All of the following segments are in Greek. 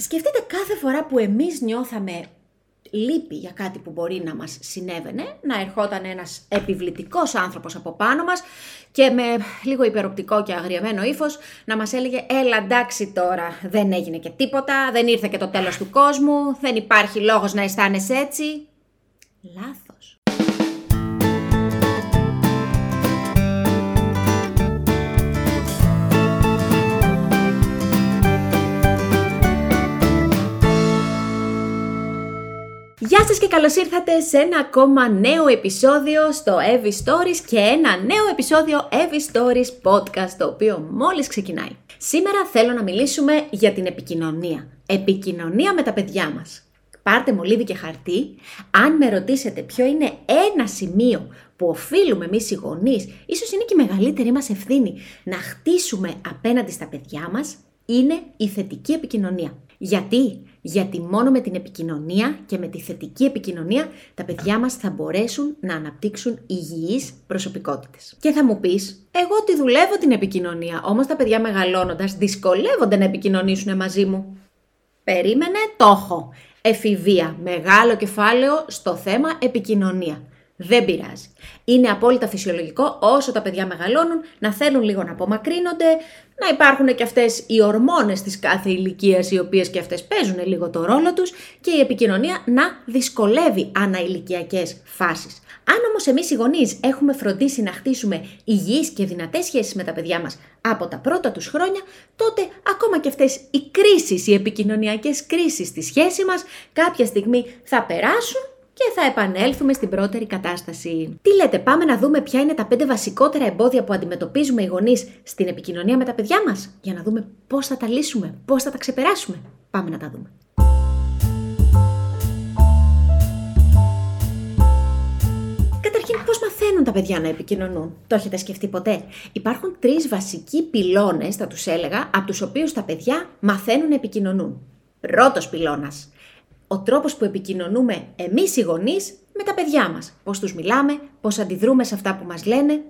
Σκεφτείτε κάθε φορά που εμείς νιώθαμε λύπη για κάτι που μπορεί να μας συνέβαινε, να ερχόταν ένας επιβλητικός άνθρωπος από πάνω μας και με λίγο υπεροπτικό και αγριεμένο ύφος να μας έλεγε «Έλα εντάξει τώρα, δεν έγινε και τίποτα, δεν ήρθε και το τέλος του κόσμου, δεν υπάρχει λόγος να αισθάνεσαι έτσι». Λάθος. Γεια σας και καλώς ήρθατε σε ένα ακόμα νέο επεισόδιο στο Evie Stories και ένα νέο επεισόδιο Evie Stories podcast το οποίο μόλις ξεκινάει. Σήμερα θέλω να μιλήσουμε για την επικοινωνία. Επικοινωνία με τα παιδιά μας. Πάρτε μολύβι και χαρτί. Αν με ρωτήσετε ποιο είναι ένα σημείο που οφείλουμε εμείς οι γονείς, ίσως είναι και η μεγαλύτερη μας ευθύνη, να χτίσουμε απέναντι στα παιδιά μας, είναι η θετική επικοινωνία. Γιατί; Γιατί μόνο με την επικοινωνία και με τη θετική επικοινωνία τα παιδιά μας θα μπορέσουν να αναπτύξουν υγιείς προσωπικότητες. Και θα μου πεις, εγώ τη δουλεύω την επικοινωνία, όμως τα παιδιά μεγαλώνοντας δυσκολεύονται να επικοινωνήσουν μαζί μου. Περίμενε, το έχω. Εφηβεία, μεγάλο κεφάλαιο στο θέμα επικοινωνία. Δεν πειράζει. Είναι απόλυτα φυσιολογικό όσο τα παιδιά μεγαλώνουν να θέλουν λίγο να απομακρύνονται, να υπάρχουν και αυτές οι ορμόνες της κάθε ηλικίας οι οποίες και αυτές παίζουν λίγο το ρόλο τους και η επικοινωνία να δυσκολεύει αναηλικιακές φάσεις. Αν όμως εμείς οι γονείς έχουμε φροντίσει να χτίσουμε υγιείς και δυνατές σχέσεις με τα παιδιά μας από τα πρώτα τους χρόνια, τότε ακόμα και αυτές οι κρίσεις, οι επικοινωνιακές κρίσεις στη σχέση μας κάποια στιγμή θα περάσουν και θα επανέλθουμε στην πρώτερη κατάσταση. Τι λέτε, πάμε να δούμε ποια είναι τα πέντε βασικότερα εμπόδια που αντιμετωπίζουμε οι γονείς στην επικοινωνία με τα παιδιά μας, για να δούμε πώς θα τα λύσουμε, πώς θα τα ξεπεράσουμε. Πάμε να τα δούμε. Καταρχήν, πώς μαθαίνουν τα παιδιά να επικοινωνούν; Το έχετε σκεφτεί ποτέ; Υπάρχουν τρεις βασικοί πυλώνες, θα τους έλεγα, από τους οποίους τα παιδιά μαθαίνουν να επικοινωνούν. Πρώτος πυλώνας ο τρόπος που επικοινωνούμε εμείς οι γονείς με τα παιδιά μας. Πώς τους μιλάμε, πώς αντιδρούμε σε αυτά που μας λένε.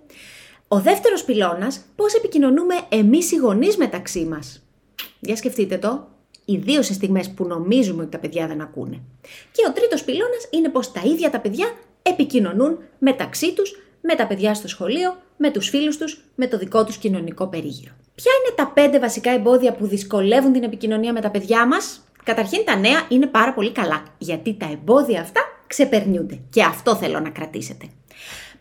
Ο δεύτερος πυλώνας, πώς επικοινωνούμε εμείς οι γονείς μεταξύ μας. Για σκεφτείτε το, ιδίως σε στιγμές που νομίζουμε ότι τα παιδιά δεν ακούνε. Και ο τρίτος πυλώνας είναι πως τα ίδια τα παιδιά επικοινωνούν μεταξύ τους, με τα παιδιά στο σχολείο, με τους φίλους τους, με το δικό τους κοινωνικό περίγυρο. Ποια είναι τα πέντε βασικά εμπόδια που δυσκολεύουν την επικοινωνία με τα παιδιά μας; Καταρχήν τα νέα είναι πάρα πολύ καλά, γιατί τα εμπόδια αυτά ξεπερνιούνται και αυτό θέλω να κρατήσετε.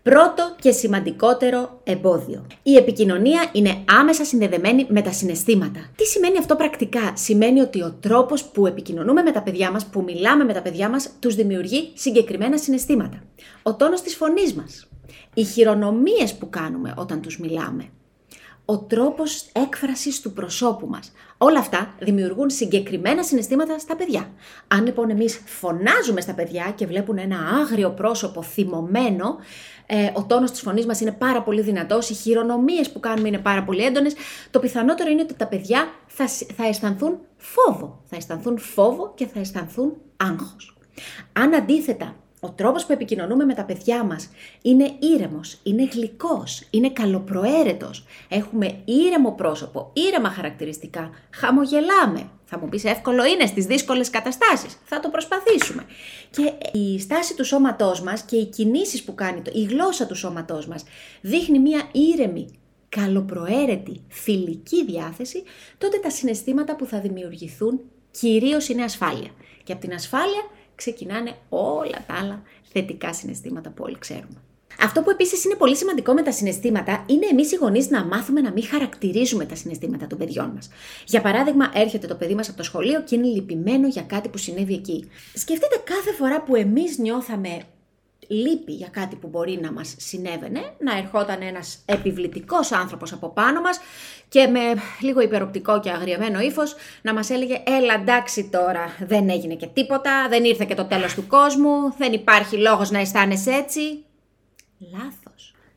Πρώτο και σημαντικότερο εμπόδιο. Η επικοινωνία είναι άμεσα συνδεδεμένη με τα συναισθήματα. Τι σημαίνει αυτό πρακτικά; Σημαίνει ότι ο τρόπος που επικοινωνούμε με τα παιδιά μας, που μιλάμε με τα παιδιά μας, τους δημιουργεί συγκεκριμένα συναισθήματα. Ο τόνος της φωνής μας. Οι χειρονομίες που κάνουμε όταν τους μιλάμε ο τρόπος έκφρασης του προσώπου μας. Όλα αυτά δημιουργούν συγκεκριμένα συναισθήματα στα παιδιά. Αν λοιπόν εμείς φωνάζουμε στα παιδιά και βλέπουν ένα άγριο πρόσωπο θυμωμένο, ε, ο τόνος της φωνής μας είναι πάρα πολύ δυνατός, οι χειρονομίες που κάνουμε είναι πάρα πολύ έντονες, το πιθανότερο είναι ότι τα παιδιά θα, θα αισθανθούν φόβο. Θα αισθανθούν φόβο και θα αισθανθούν άγχος. Αν αντίθετα ο τρόπος που επικοινωνούμε με τα παιδιά μας είναι ήρεμος, είναι γλυκός, είναι καλοπροαίρετος. Έχουμε ήρεμο πρόσωπο, ήρεμα χαρακτηριστικά, χαμογελάμε. Θα μου πεις εύκολο είναι στις δύσκολες καταστάσεις, θα το προσπαθήσουμε. Και η στάση του σώματός μας και οι κινήσεις που κάνει, η γλώσσα του σώματός μας δείχνει μια ήρεμη, καλοπροαίρετη, φιλική διάθεση, τότε τα συναισθήματα που θα δημιουργηθούν κυρίως είναι ασφάλεια. Και από την ασφάλεια ξεκινάνε όλα τα άλλα θετικά συναισθήματα που όλοι ξέρουμε. Αυτό που επίσης είναι πολύ σημαντικό με τα συναισθήματα είναι εμείς οι γονείς να μάθουμε να μην χαρακτηρίζουμε τα συναισθήματα των παιδιών μας. Για παράδειγμα, έρχεται το παιδί μας από το σχολείο και είναι λυπημένο για κάτι που συνέβη εκεί. Σκεφτείτε κάθε φορά που εμείς νιώθαμε λύπη για κάτι που μπορεί να μας συνέβαινε, να ερχόταν ένας επιβλητικός άνθρωπος από πάνω μας και με λίγο υπεροπτικό και αγριεμένο ύφος να μας έλεγε «Έλα εντάξει τώρα, δεν έγινε και τίποτα, δεν ήρθε και το τέλος του κόσμου, δεν υπάρχει λόγος να αισθάνεσαι έτσι». Λάθος.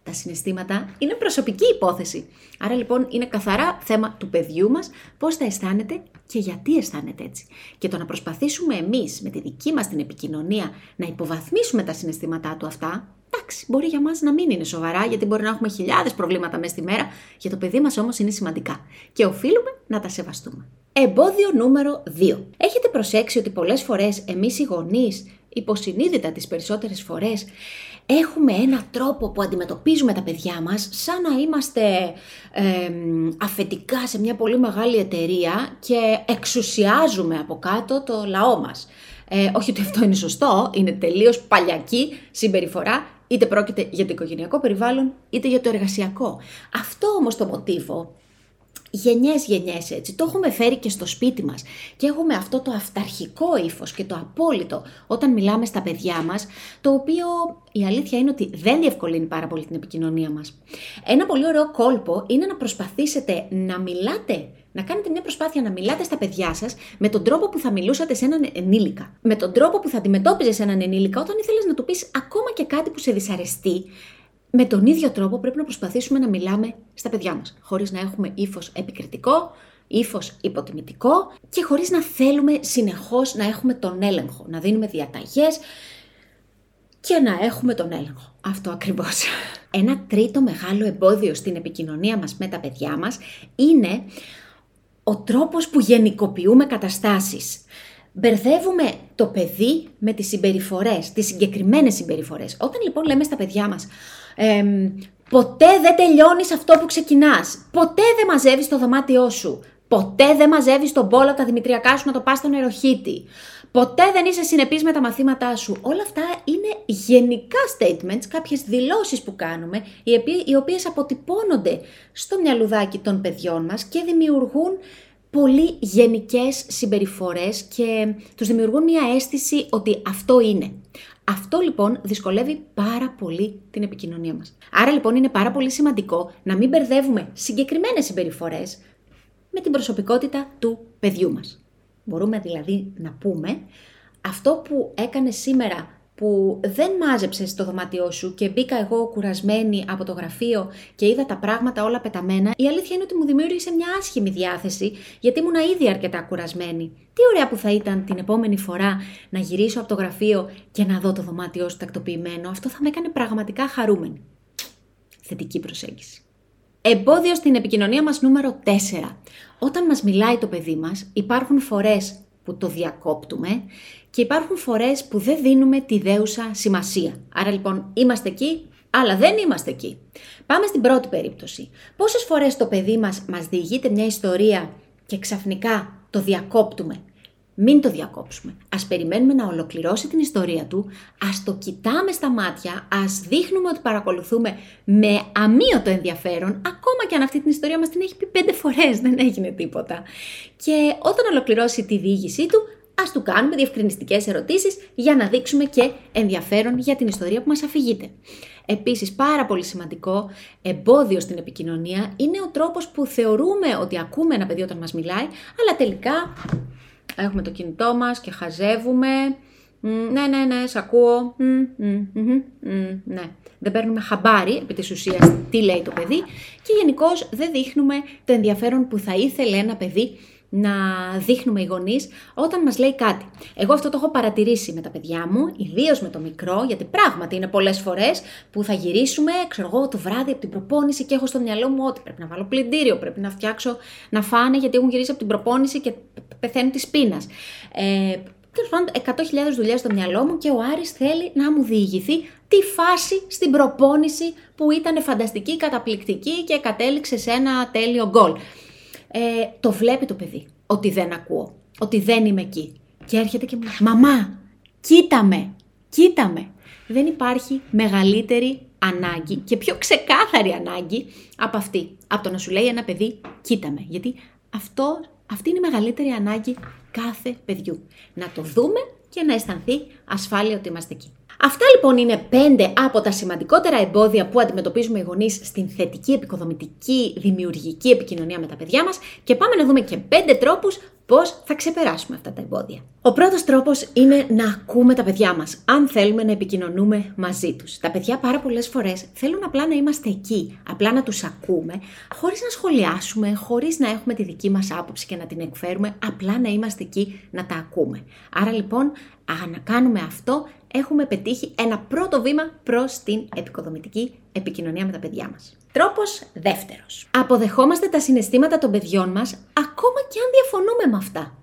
Τα συναισθήματα είναι προσωπική υπόθεση. Άρα λοιπόν είναι καθαρά θέμα του παιδιού μας πώς θα αισθάνεται και γιατί αισθάνεται έτσι. Και το να προσπαθήσουμε εμείς με τη δική μας την επικοινωνία να υποβαθμίσουμε τα συναισθήματά του αυτά, εντάξει, μπορεί για μας να μην είναι σοβαρά, γιατί μπορεί να έχουμε χιλιάδες προβλήματα μέσα στη μέρα, για το παιδί μας όμως είναι σημαντικά και οφείλουμε να τα σεβαστούμε. Εμπόδιο νούμερο 2. Έχετε προσέξει ότι πολλές φορές εμείς οι γονείς, υποσυνείδητα τις περισσότερες φορές, έχουμε ένα τρόπο που αντιμετωπίζουμε τα παιδιά μας σαν να είμαστε ε, αφετικά σε μια πολύ μεγάλη εταιρεία και εξουσιάζουμε από κάτω το λαό μας. Ε, όχι ότι αυτό είναι σωστό, είναι τελείως παλιακή συμπεριφορά, είτε πρόκειται για το οικογενειακό περιβάλλον, είτε για το εργασιακό. Αυτό όμως το μοτίβο γενιές γενιές έτσι. Το έχουμε φέρει και στο σπίτι μας και έχουμε αυτό το αυταρχικό ύφος και το απόλυτο όταν μιλάμε στα παιδιά μας, το οποίο η αλήθεια είναι ότι δεν διευκολύνει πάρα πολύ την επικοινωνία μας. Ένα πολύ ωραίο κόλπο είναι να προσπαθήσετε να μιλάτε να κάνετε μια προσπάθεια να μιλάτε στα παιδιά σας με τον τρόπο που θα μιλούσατε σε έναν ενήλικα. Με τον τρόπο που θα αντιμετώπιζες έναν ενήλικα όταν ήθελες να του πεις ακόμα και κάτι που σε δυσαρεστεί, με τον ίδιο τρόπο πρέπει να προσπαθήσουμε να μιλάμε στα παιδιά μας, χωρίς να έχουμε ύφος επικριτικό, ύφος υποτιμητικό και χωρίς να θέλουμε συνεχώς να έχουμε τον έλεγχο, να δίνουμε διαταγές και να έχουμε τον έλεγχο. Αυτό ακριβώς. Ένα τρίτο μεγάλο εμπόδιο στην επικοινωνία μας με τα παιδιά μας είναι ο τρόπος που γενικοποιούμε καταστάσεις. Μπερδεύουμε το παιδί με τις συμπεριφορές, τις συγκεκριμένες συμπεριφορές. Όταν λοιπόν λέμε στα παιδιά μας, ποτέ δεν τελειώνεις αυτό που ξεκινάς, ποτέ δεν μαζεύεις το δωμάτιό σου, ποτέ δεν μαζεύεις τον μπόλα τα δημητριακά σου να το πας στον νεροχύτη, ποτέ δεν είσαι συνεπής με τα μαθήματά σου. Όλα αυτά είναι γενικά statements, κάποιες δηλώσεις που κάνουμε, οι οποίες αποτυπώνονται στο μυαλουδάκι των παιδιών μας και δημιουργούν πολύ γενικές συμπεριφορές και τους δημιουργούν μια αίσθηση ότι αυτό είναι. Αυτό λοιπόν δυσκολεύει πάρα πολύ την επικοινωνία μας. Άρα λοιπόν είναι πάρα πολύ σημαντικό να μην μπερδεύουμε συγκεκριμένες συμπεριφορές με την προσωπικότητα του παιδιού μας. Μπορούμε δηλαδή να πούμε αυτό που έκανε σήμερα που δεν μάζεψες το δωμάτιό σου και μπήκα εγώ κουρασμένη από το γραφείο και είδα τα πράγματα όλα πεταμένα, η αλήθεια είναι ότι μου δημιούργησε μια άσχημη διάθεση, γιατί ήμουν ήδη αρκετά κουρασμένη. Τι ωραία που θα ήταν την επόμενη φορά να γυρίσω από το γραφείο και να δω το δωμάτιό σου τακτοποιημένο. Αυτό θα με έκανε πραγματικά χαρούμενη. Θετική προσέγγιση. Εμπόδιο στην επικοινωνία μας νούμερο 4. Όταν μας μιλάει το παιδί μας, υπάρχουν φορές που το διακόπτουμε και υπάρχουν φορές που δεν δίνουμε τη δέουσα σημασία. Άρα λοιπόν είμαστε εκεί, αλλά δεν είμαστε εκεί. Πάμε στην πρώτη περίπτωση. Πόσες φορές το παιδί μας μας διηγείται μια ιστορία και ξαφνικά το διακόπτουμε; Μην το διακόψουμε. Ας περιμένουμε να ολοκληρώσει την ιστορία του, ας το κοιτάμε στα μάτια, ας δείχνουμε ότι παρακολουθούμε με αμύωτο ενδιαφέρον, ακόμα και αν αυτή την ιστορία μας την έχει πει πέντε φορές, δεν έγινε τίποτα. Και όταν ολοκληρώσει τη διήγησή του, ας του κάνουμε διευκρινιστικές ερωτήσεις για να δείξουμε και ενδιαφέρον για την ιστορία που μας αφηγείται. Επίσης, πάρα πολύ σημαντικό εμπόδιο στην επικοινωνία είναι ο τρόπος που θεωρούμε ότι ακούμε ένα παιδί όταν μας μιλάει, αλλά τελικά έχουμε το κινητό μας και χαζεύουμε. Ναι, ναι, ναι, σ' ακούω. Ναι. Δεν παίρνουμε χαμπάρι επί της ουσίας τι λέει το παιδί και γενικώς δεν δείχνουμε το ενδιαφέρον που θα ήθελε ένα παιδί να δείχνουμε οι γονείς όταν μας λέει κάτι. Εγώ αυτό το έχω παρατηρήσει με τα παιδιά μου, ιδίως με το μικρό, γιατί πράγματι είναι πολλές φορές που θα γυρίσουμε, ξέρω εγώ, το βράδυ από την προπόνηση και έχω στο μυαλό μου ότι πρέπει να βάλω πλυντήριο, πρέπει να φτιάξω να φάνε γιατί έχουν γυρίσει από την προπόνηση και πεθαίνουν της πείνας. Ε, Τέλος πάντων, 100.000 δουλειές στο μυαλό μου και ο Άρης θέλει να μου διηγηθεί τη φάση στην προπόνηση που ήταν φανταστική, καταπληκτική και κατέληξε σε ένα τέλειο γκολ ε, το βλέπει το παιδί ότι δεν ακούω, ότι δεν είμαι εκεί. Και έρχεται και μου λέει, μαμά, κοίτα με, κοίτα με. Δεν υπάρχει μεγαλύτερη ανάγκη και πιο ξεκάθαρη ανάγκη από αυτή. Από το να σου λέει ένα παιδί, κοίτα με. Γιατί αυτό, αυτή είναι η μεγαλύτερη ανάγκη κάθε παιδιού. Να το δούμε και να αισθανθεί ασφάλεια ότι είμαστε εκεί. Αυτά λοιπόν είναι πέντε από τα σημαντικότερα εμπόδια που αντιμετωπίζουμε οι γονείς στην θετική, επικοδομητική, δημιουργική επικοινωνία με τα παιδιά μας και πάμε να δούμε και πέντε τρόπους πώς θα ξεπεράσουμε αυτά τα εμπόδια. Ο πρώτος τρόπος είναι να ακούμε τα παιδιά μας, αν θέλουμε να επικοινωνούμε μαζί τους. Τα παιδιά πάρα πολλές φορές θέλουν απλά να είμαστε εκεί, απλά να τους ακούμε, χωρίς να σχολιάσουμε, χωρίς να έχουμε τη δική μας άποψη και να την εκφέρουμε, απλά να είμαστε εκεί να τα ακούμε. Άρα λοιπόν, αν κάνουμε αυτό, έχουμε πετύχει ένα πρώτο βήμα προς την επικοδομητική επικοινωνία με τα παιδιά μας. Τρόπος δεύτερος. Αποδεχόμαστε τα συναισθήματα των παιδιών μας ακόμα και αν διαφωνούμε με αυτά.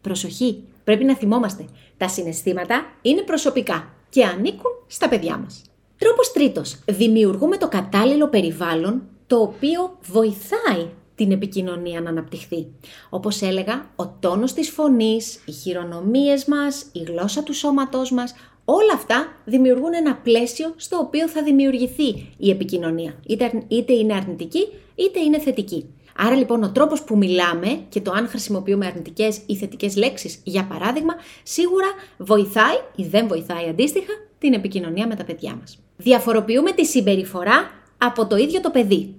Προσοχή, πρέπει να θυμόμαστε. Τα συναισθήματα είναι προσωπικά και ανήκουν στα παιδιά μας. Τρόπος τρίτος. Δημιουργούμε το κατάλληλο περιβάλλον το οποίο βοηθάει την επικοινωνία να αναπτυχθεί. Όπως έλεγα, ο τόνος της φωνής, οι χειρονομίες μας, η γλώσσα του σώματός μας, όλα αυτά δημιουργούν ένα πλαίσιο στο οποίο θα δημιουργηθεί η επικοινωνία. Είτε, είτε είναι αρνητική, είτε είναι θετική. Άρα λοιπόν ο τρόπος που μιλάμε και το αν χρησιμοποιούμε αρνητικές ή θετικές λέξεις, για παράδειγμα, σίγουρα βοηθάει ή δεν βοηθάει αντίστοιχα την επικοινωνία με τα παιδιά μας. Διαφοροποιούμε τη συμπεριφορά από το ίδιο το παιδί.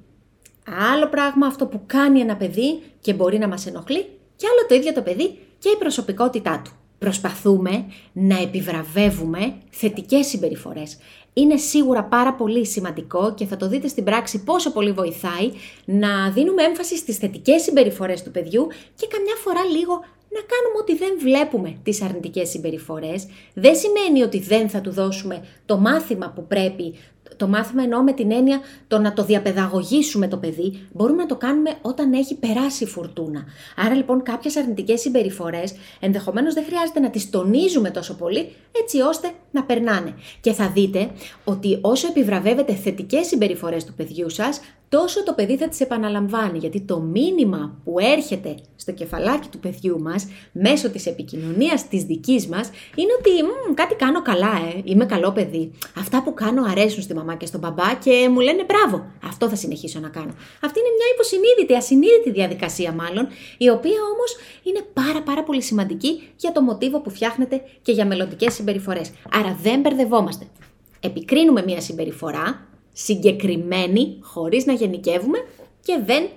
Άλλο πράγμα αυτό που κάνει ένα παιδί και μπορεί να μας ενοχλεί και άλλο το ίδιο το παιδί και η προσωπικότητά του. Προσπαθούμε να επιβραβεύουμε θετικές συμπεριφορές. Είναι σίγουρα πάρα πολύ σημαντικό και θα το δείτε στην πράξη πόσο πολύ βοηθάει να δίνουμε έμφαση στις θετικές συμπεριφορές του παιδιού και καμιά φορά λίγο να κάνουμε ότι δεν βλέπουμε τις αρνητικές συμπεριφορές. Δεν σημαίνει ότι δεν θα του δώσουμε το μάθημα που πρέπει, το μάθημα εννοώ με την έννοια το να το διαπαιδαγωγήσουμε το παιδί, μπορούμε να το κάνουμε όταν έχει περάσει η φουρτούνα. Άρα λοιπόν κάποιες αρνητικές συμπεριφορές ενδεχομένως δεν χρειάζεται να τις τονίζουμε τόσο πολύ, έτσι ώστε να περνάνε. Και θα δείτε ότι όσο επιβραβεύετε θετικές συμπεριφορές του παιδιού σας, τόσο το παιδί θα τις επαναλαμβάνει, γιατί το μήνυμα που έρχεται στο κεφαλάκι του παιδιού μας, μέσω της επικοινωνίας της δικής μας, είναι ότι κάτι κάνω καλά, ε, είμαι καλό παιδί. Αυτά που κάνω αρέσουν στη μαμά και στον μπαμπά και μου λένε μπράβο, αυτό θα συνεχίσω να κάνω. Αυτή είναι μια υποσυνείδητη, ασυνείδητη διαδικασία μάλλον, η οποία όμως είναι πάρα πάρα πολύ σημαντική για το μοτίβο που φτιάχνετε και για μελλοντικές συμπεριφορές. Άρα δεν μπερδευόμαστε. Επικρίνουμε μια συμπεριφορά, συγκεκριμένη, χωρίς να γενικεύουμε και δεν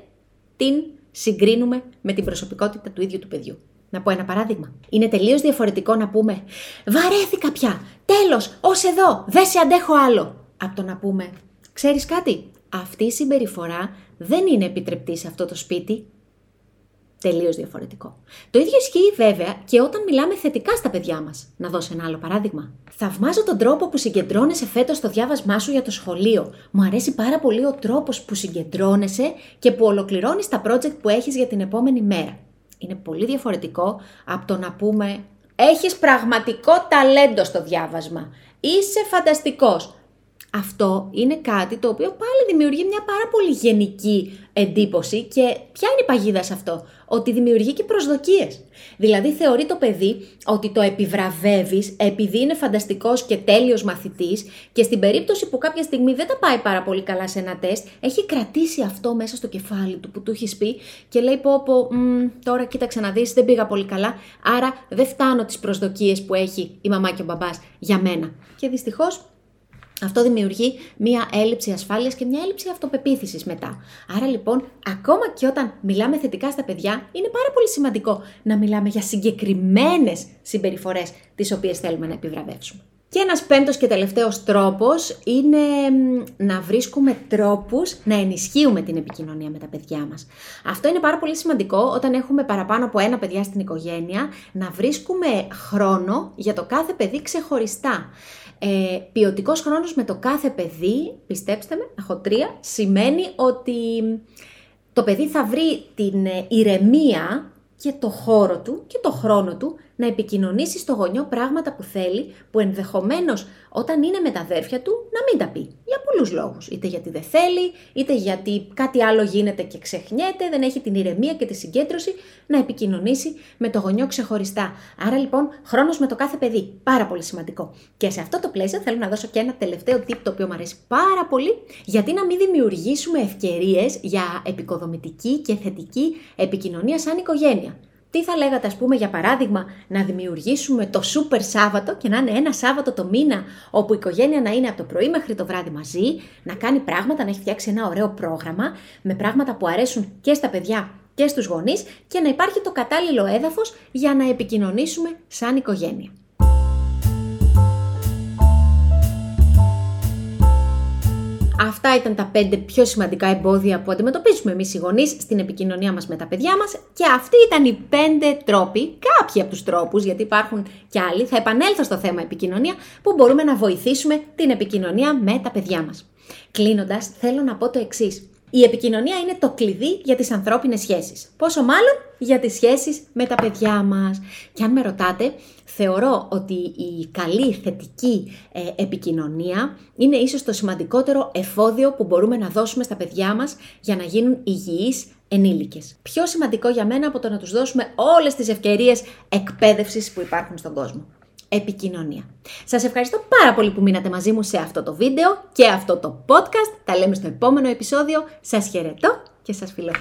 την συγκρίνουμε με την προσωπικότητα του ίδιου του παιδιού. Να πω ένα παράδειγμα. Είναι τελείως διαφορετικό να πούμε «Βαρέθηκα πια! Τέλος! Ως εδώ! Δεν σε αντέχω άλλο!» Από το να πούμε «Ξέρεις κάτι; Αυτή η συμπεριφορά δεν είναι επιτρεπτή σε αυτό το σπίτι τελείως διαφορετικό. Το ίδιο ισχύει βέβαια και όταν μιλάμε θετικά στα παιδιά μας. Να δώσω ένα άλλο παράδειγμα. Θαυμάζω τον τρόπο που συγκεντρώνεσαι φέτος στο διάβασμά σου για το σχολείο. Μου αρέσει πάρα πολύ ο τρόπος που συγκεντρώνεσαι και που ολοκληρώνεις τα project που έχεις για την επόμενη μέρα. Είναι πολύ διαφορετικό από το να πούμε Έχεις πραγματικό ταλέντο στο διάβασμα. Είσαι φανταστικός. Αυτό είναι κάτι το οποίο πάλι δημιουργεί μια πάρα πολύ γενική εντύπωση και ποια είναι η παγίδα σε αυτό, ότι δημιουργεί και προσδοκίες. Δηλαδή θεωρεί το παιδί ότι το επιβραβεύεις επειδή είναι φανταστικός και τέλειος μαθητής και στην περίπτωση που κάποια στιγμή δεν τα πάει πάρα πολύ καλά σε ένα τεστ, έχει κρατήσει αυτό μέσα στο κεφάλι του που του έχεις πει και λέει πω πω τώρα κοίταξε να δεις δεν πήγα πολύ καλά, άρα δεν φτάνω τις προσδοκίες που έχει η μαμά και ο μπαμπάς για μένα. Και δυστυχώς αυτό δημιουργεί μία έλλειψη ασφάλειας και μια έλλειψη αυτοπεποίθησης μετά. Άρα λοιπόν, ακόμα και όταν μιλάμε θετικά στα παιδιά, είναι πάρα πολύ σημαντικό να μιλάμε για συγκεκριμένες συμπεριφορές τις οποίες θέλουμε να επιβραβεύσουμε. Και ένας πέμπτος και τελευταίος τρόπος είναι να βρίσκουμε τρόπους να ενισχύουμε την επικοινωνία με τα παιδιά μας. Αυτό είναι πάρα πολύ σημαντικό όταν έχουμε παραπάνω από ένα παιδιά στην οικογένεια, να βρίσκουμε χρόνο για το κάθε παιδί ξεχωριστά. Ε, Ποιοτικός χρόνος με το κάθε παιδί, πιστέψτε με, έχω τρία, σημαίνει ότι το παιδί θα βρει την ε, ηρεμία και το χώρο του και το χρόνο του να επικοινωνήσει στο γονιό πράγματα που θέλει, που ενδεχομένως όταν είναι με τα αδέρφια του να μην τα πει. Για πολλούς λόγους. Είτε γιατί δεν θέλει, είτε γιατί κάτι άλλο γίνεται και ξεχνιέται, δεν έχει την ηρεμία και τη συγκέντρωση να επικοινωνήσει με το γονιό ξεχωριστά. Άρα λοιπόν, χρόνος με το κάθε παιδί. Πάρα πολύ σημαντικό. Και σε αυτό το πλαίσιο θέλω να δώσω και ένα τελευταίο tip το οποίο μου αρέσει πάρα πολύ, γιατί να μην δημιουργήσουμε ευκαιρίες για επικοδομητική και θετική επικοινωνία σαν οικογένεια. Τι θα λέγατε, ας πούμε, για παράδειγμα, να δημιουργήσουμε το Super Σάββατο και να είναι ένα Σάββατο το μήνα, όπου η οικογένεια να είναι από το πρωί μέχρι το βράδυ μαζί, να κάνει πράγματα, να έχει φτιάξει ένα ωραίο πρόγραμμα με πράγματα που αρέσουν και στα παιδιά και στους γονείς και να υπάρχει το κατάλληλο έδαφος για να επικοινωνήσουμε σαν οικογένεια. Αυτά ήταν τα πέντε πιο σημαντικά εμπόδια που αντιμετωπίζουμε εμείς οι γονείς στην επικοινωνία μας με τα παιδιά μας. Και αυτοί ήταν οι πέντε τρόποι, κάποιοι από τους τρόπους, γιατί υπάρχουν κι άλλοι. Θα επανέλθω στο θέμα επικοινωνία, που μπορούμε να βοηθήσουμε την επικοινωνία με τα παιδιά μας. Κλείνοντας, θέλω να πω το εξής. Η επικοινωνία είναι το κλειδί για τις ανθρώπινες σχέσεις. Πόσο μάλλον για τις σχέσεις με τα παιδιά μας. Και αν με ρωτάτε, θεωρώ ότι η καλή θετική ε, επικοινωνία είναι ίσως το σημαντικότερο εφόδιο που μπορούμε να δώσουμε στα παιδιά μας για να γίνουν υγιείς ενήλικες. Πιο σημαντικό για μένα από το να τους δώσουμε όλες τις ευκαιρίες εκπαίδευσης που υπάρχουν στον κόσμο επικοινωνία. Σας ευχαριστώ πάρα πολύ που μείνατε μαζί μου σε αυτό το βίντεο και αυτό το podcast. Τα λέμε στο επόμενο επεισόδιο. Σας χαιρετώ και σας φιλώ.